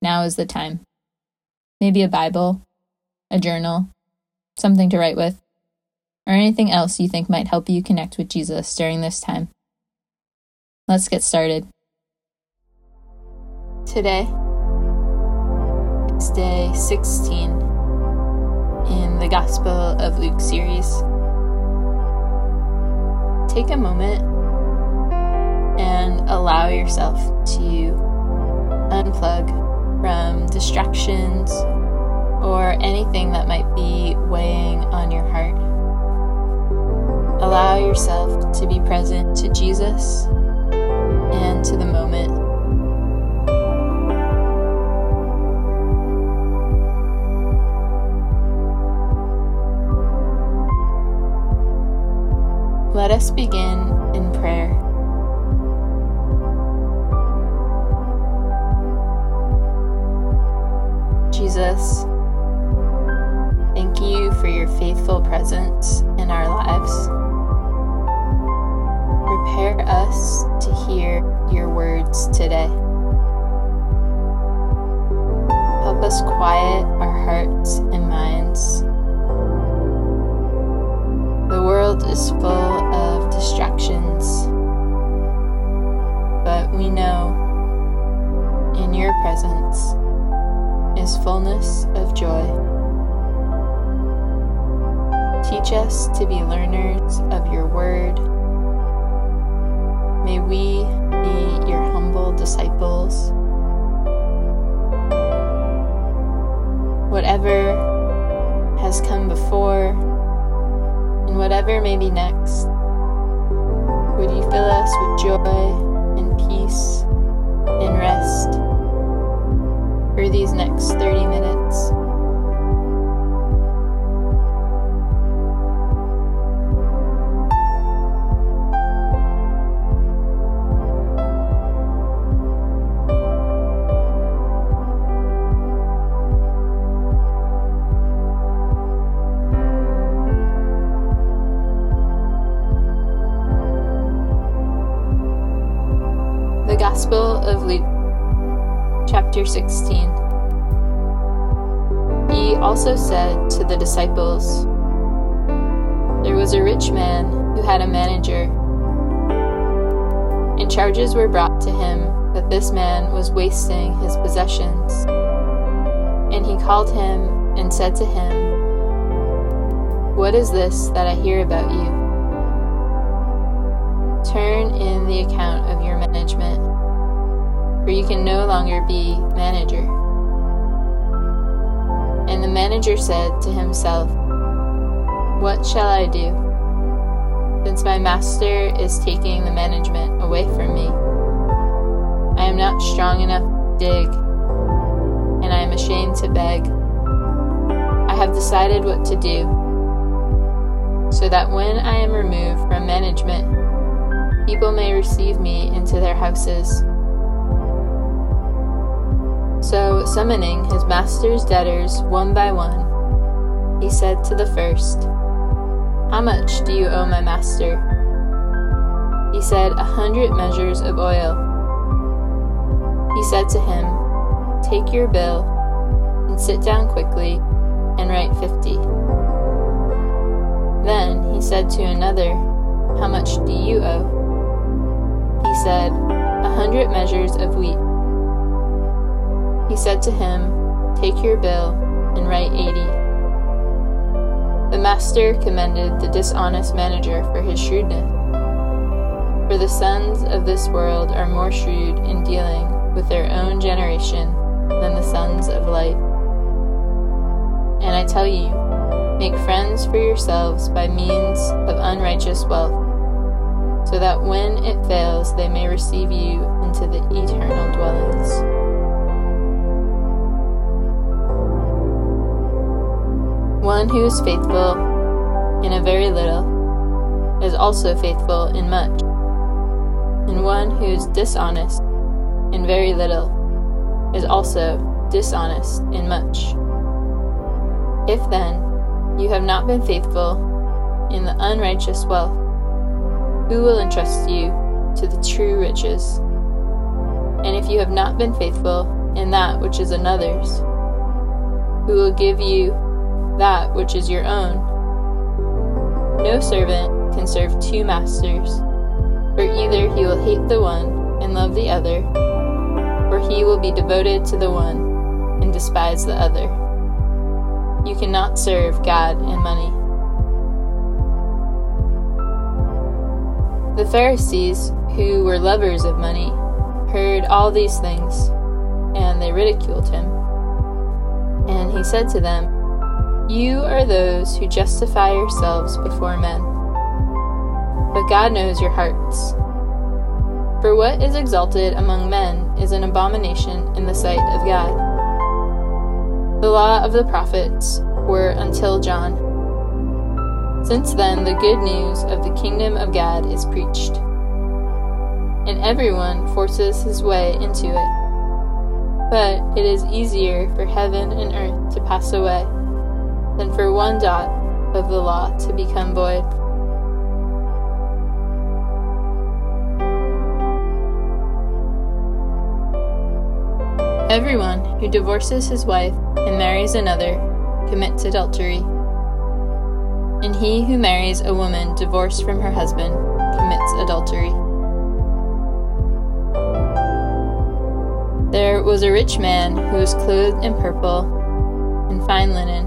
now is the time. Maybe a Bible, a journal, something to write with, or anything else you think might help you connect with Jesus during this time. Let's get started. Today is day 16 in the Gospel of Luke series. Take a moment and allow yourself to unplug distractions or anything that might be weighing on your heart. Allow yourself to be present to Jesus and to the moment. Let us begin Jesus. Thank you for your faithful presence in our lives. Prepare us to hear your words today. Help us quiet our hearts and minds. The world is full of distractions, but we know in your presence is fullness of joy. Teach us to be learners of your word. May we be your humble disciples. Whatever has come before and whatever may be next, would you fill us with joy and peace and rest? For these next 30 minutes. Chapter 16. He also said to the disciples, There was a rich man who had a manager, and charges were brought to him that this man was wasting his possessions. And he called him and said to him, What is this that I hear about you? Turn in the account of your management for you can no longer be manager. And the manager said to himself, What shall I do? Since my master is taking the management away from me, I am not strong enough to dig, and I am ashamed to beg. I have decided what to do, so that when I am removed from management, people may receive me into their houses. So, summoning his master's debtors one by one, he said to the first, How much do you owe my master? He said, A hundred measures of oil. He said to him, Take your bill and sit down quickly and write fifty. Then he said to another, How much do you owe? He said, A hundred measures of wheat. He said to him, Take your bill and write eighty. The master commended the dishonest manager for his shrewdness. For the sons of this world are more shrewd in dealing with their own generation than the sons of light. And I tell you, make friends for yourselves by means of unrighteous wealth, so that when it fails, they may receive you into the eternal dwellings. One who is faithful in a very little is also faithful in much, and one who is dishonest in very little is also dishonest in much. If then you have not been faithful in the unrighteous wealth, who will entrust you to the true riches? And if you have not been faithful in that which is another's, who will give you that which is your own? No servant can serve two masters, for either he will hate the one and love the other, or he will be devoted to the one and despise the other. You cannot serve God and money. The Pharisees, who were lovers of money, heard all these things, and they ridiculed him. And he said to them, You are those who justify yourselves before men, but God knows your hearts. For what is exalted among men is an abomination in the sight of God. The law of the prophets were until John. Since then, the good news of the kingdom of God is preached and everyone forces his way into it. But it is easier for heaven and earth to pass away than for one dot of the law to become void. Everyone who divorces his wife and marries another commits adultery. And he who marries a woman divorced from her husband commits adultery. There was a rich man who was clothed in purple and fine linen,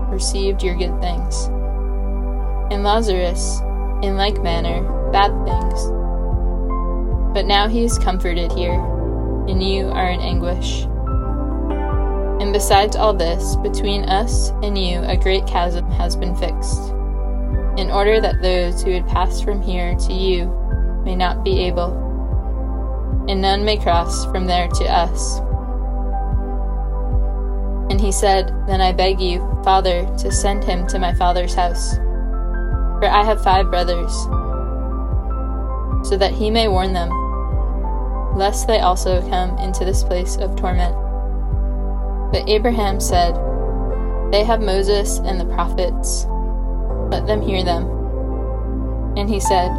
received your good things, and Lazarus, in like manner, bad things. But now he is comforted here, and you are in anguish. And besides all this, between us and you a great chasm has been fixed in order that those who would pass from here to you may not be able, and none may cross from there to us. He said, Then I beg you, Father, to send him to my father's house, for I have five brothers, so that he may warn them, lest they also come into this place of torment. But Abraham said, They have Moses and the prophets let them hear them. And he said,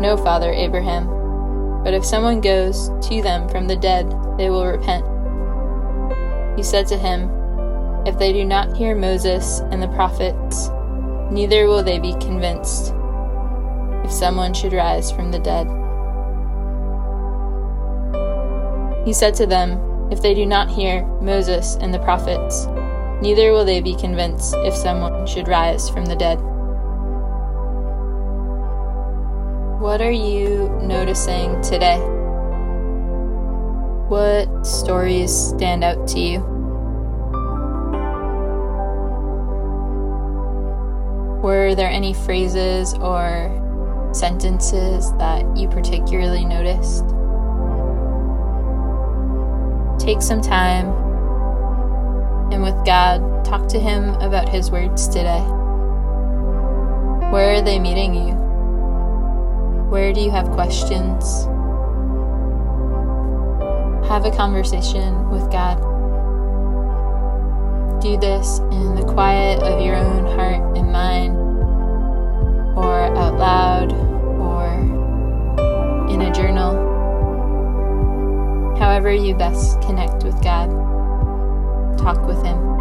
No, Father Abraham, but if someone goes to them from the dead, they will repent. He said to him, If they do not hear Moses and the prophets, neither will they be convinced if someone should rise from the dead. He said to them, If they do not hear Moses and the prophets, neither will they be convinced if someone should rise from the dead. What are you noticing today? What stories stand out to you? Were there any phrases or sentences that you particularly noticed? Take some time and with God, talk to Him about His words today. Where are they meeting you? Where do you have questions? Have a conversation with God. Do this in the quiet of your own heart and mind, or out loud, or in a journal. However, you best connect with God, talk with Him.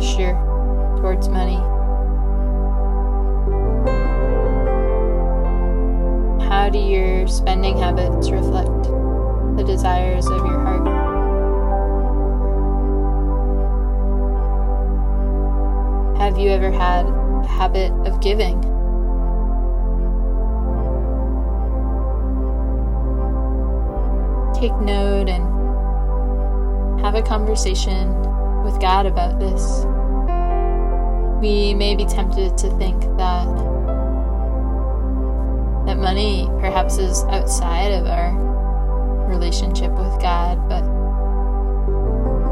Posture towards money? How do your spending habits reflect the desires of your heart? Have you ever had a habit of giving? Take note and have a conversation with God about this. We may be tempted to think that that money perhaps is outside of our relationship with God, but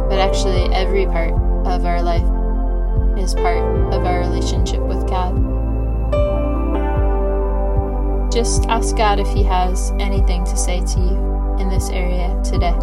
but actually every part of our life is part of our relationship with God. Just ask God if He has anything to say to you in this area today.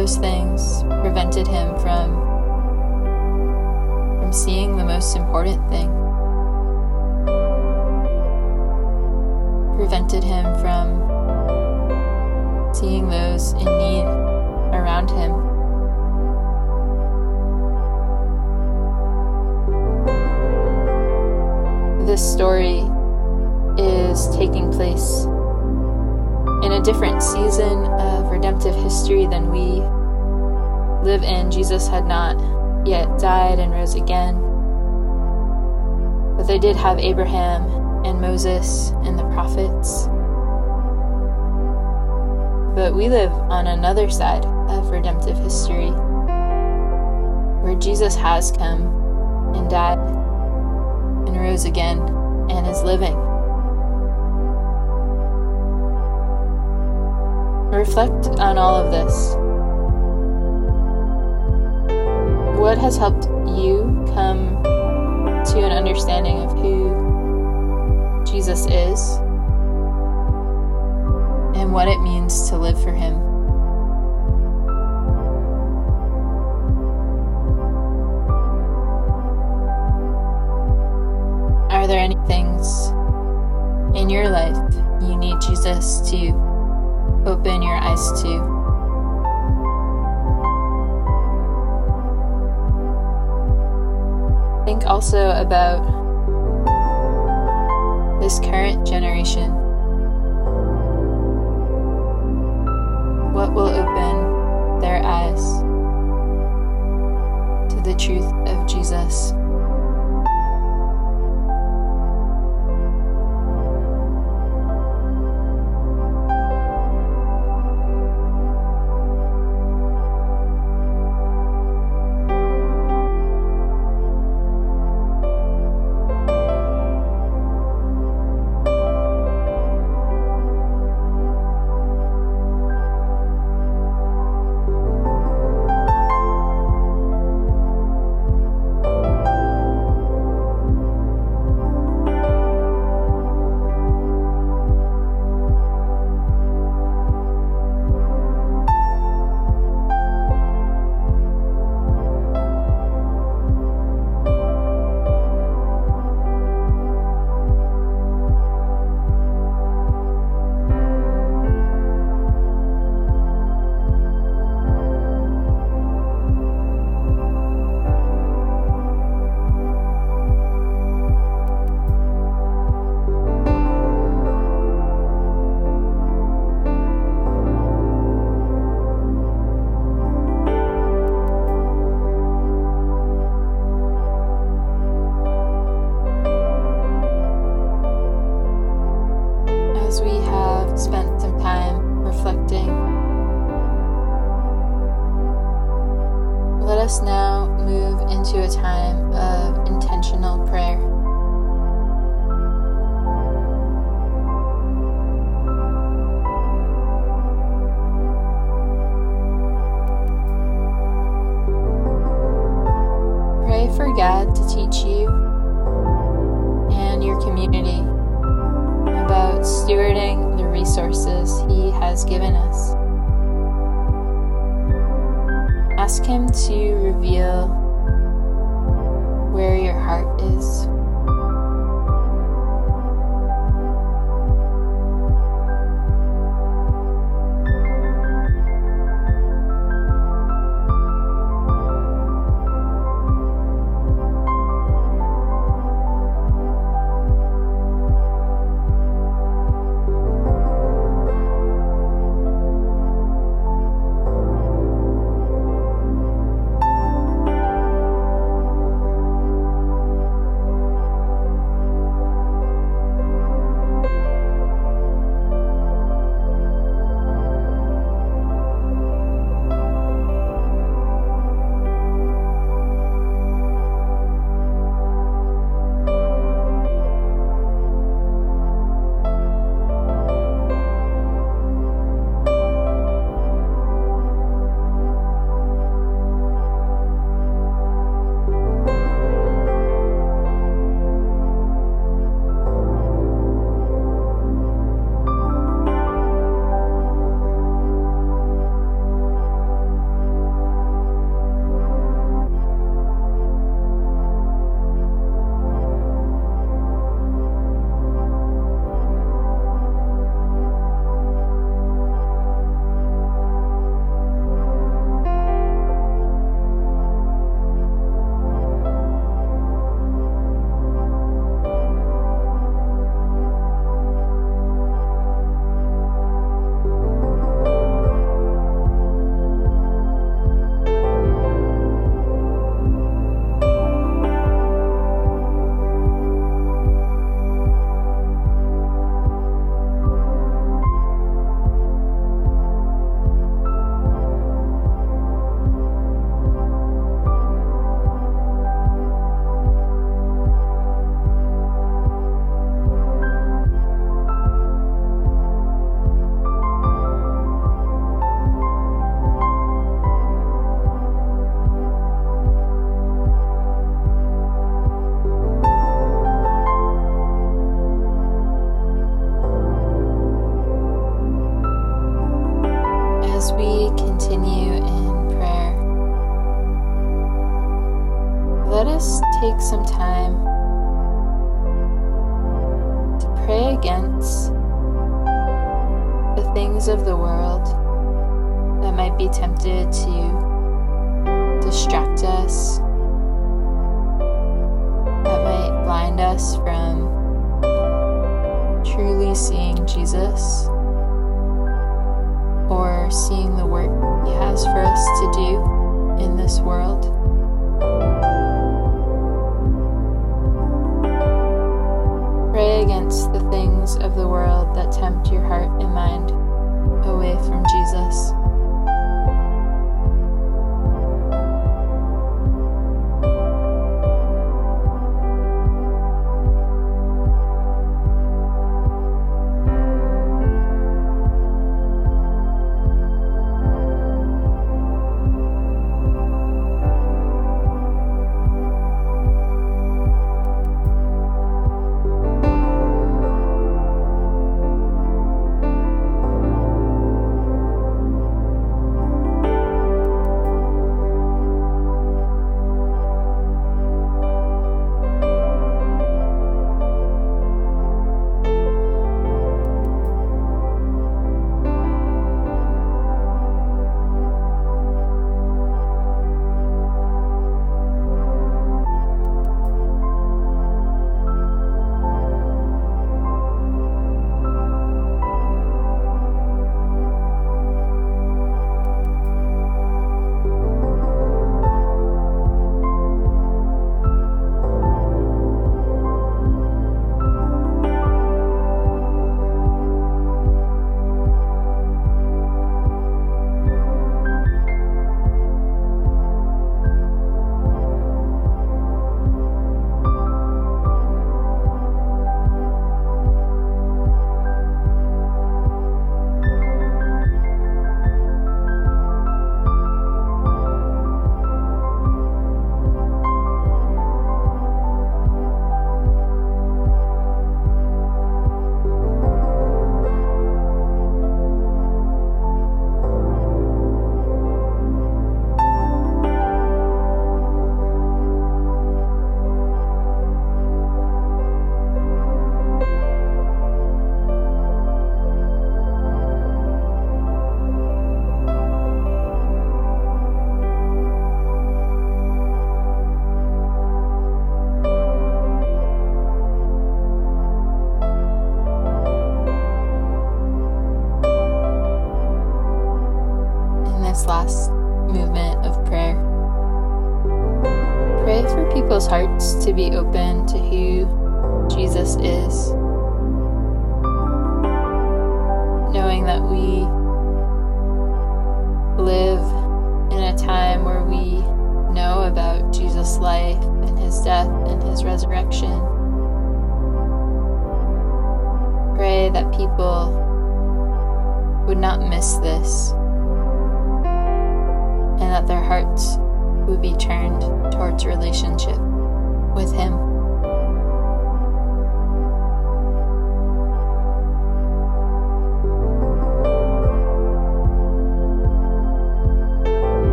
Those things prevented him from from seeing the most important thing. Prevented him from seeing those in need around him. this story is taking place in a different season of redemptive history than we live in. Jesus had not yet died and rose again. But they did have Abraham and Moses and the prophets. But we live on another side of redemptive history where Jesus has come and died and rose again and is living. Reflect on all of this. What has helped you come to an understanding of who Jesus is and what it means to live for Him? Are there any things in your life you need Jesus to open your eyes to? Think also about this current generation. What will open their eyes to the truth of Jesus?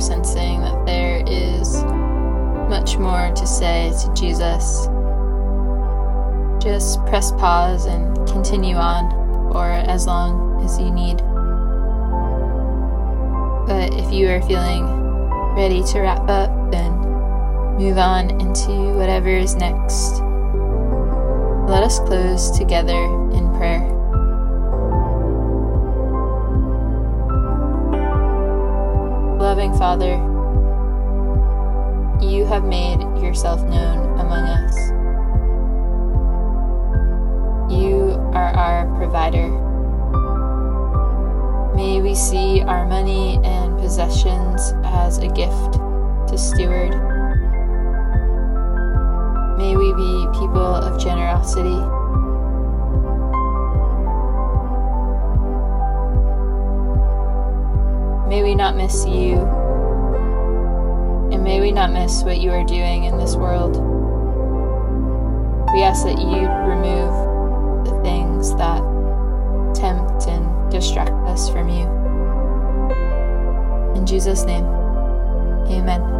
Sensing that there is much more to say to Jesus, just press pause and continue on for as long as you need. But if you are feeling ready to wrap up, then move on into whatever is next. Let us close together in prayer. Father, you have made yourself known among us. You are our provider. May we see our money and possessions as a gift to steward. May we be people of generosity. May we not miss you, and may we not miss what you are doing in this world. We ask that you remove the things that tempt and distract us from you. In Jesus' name, amen.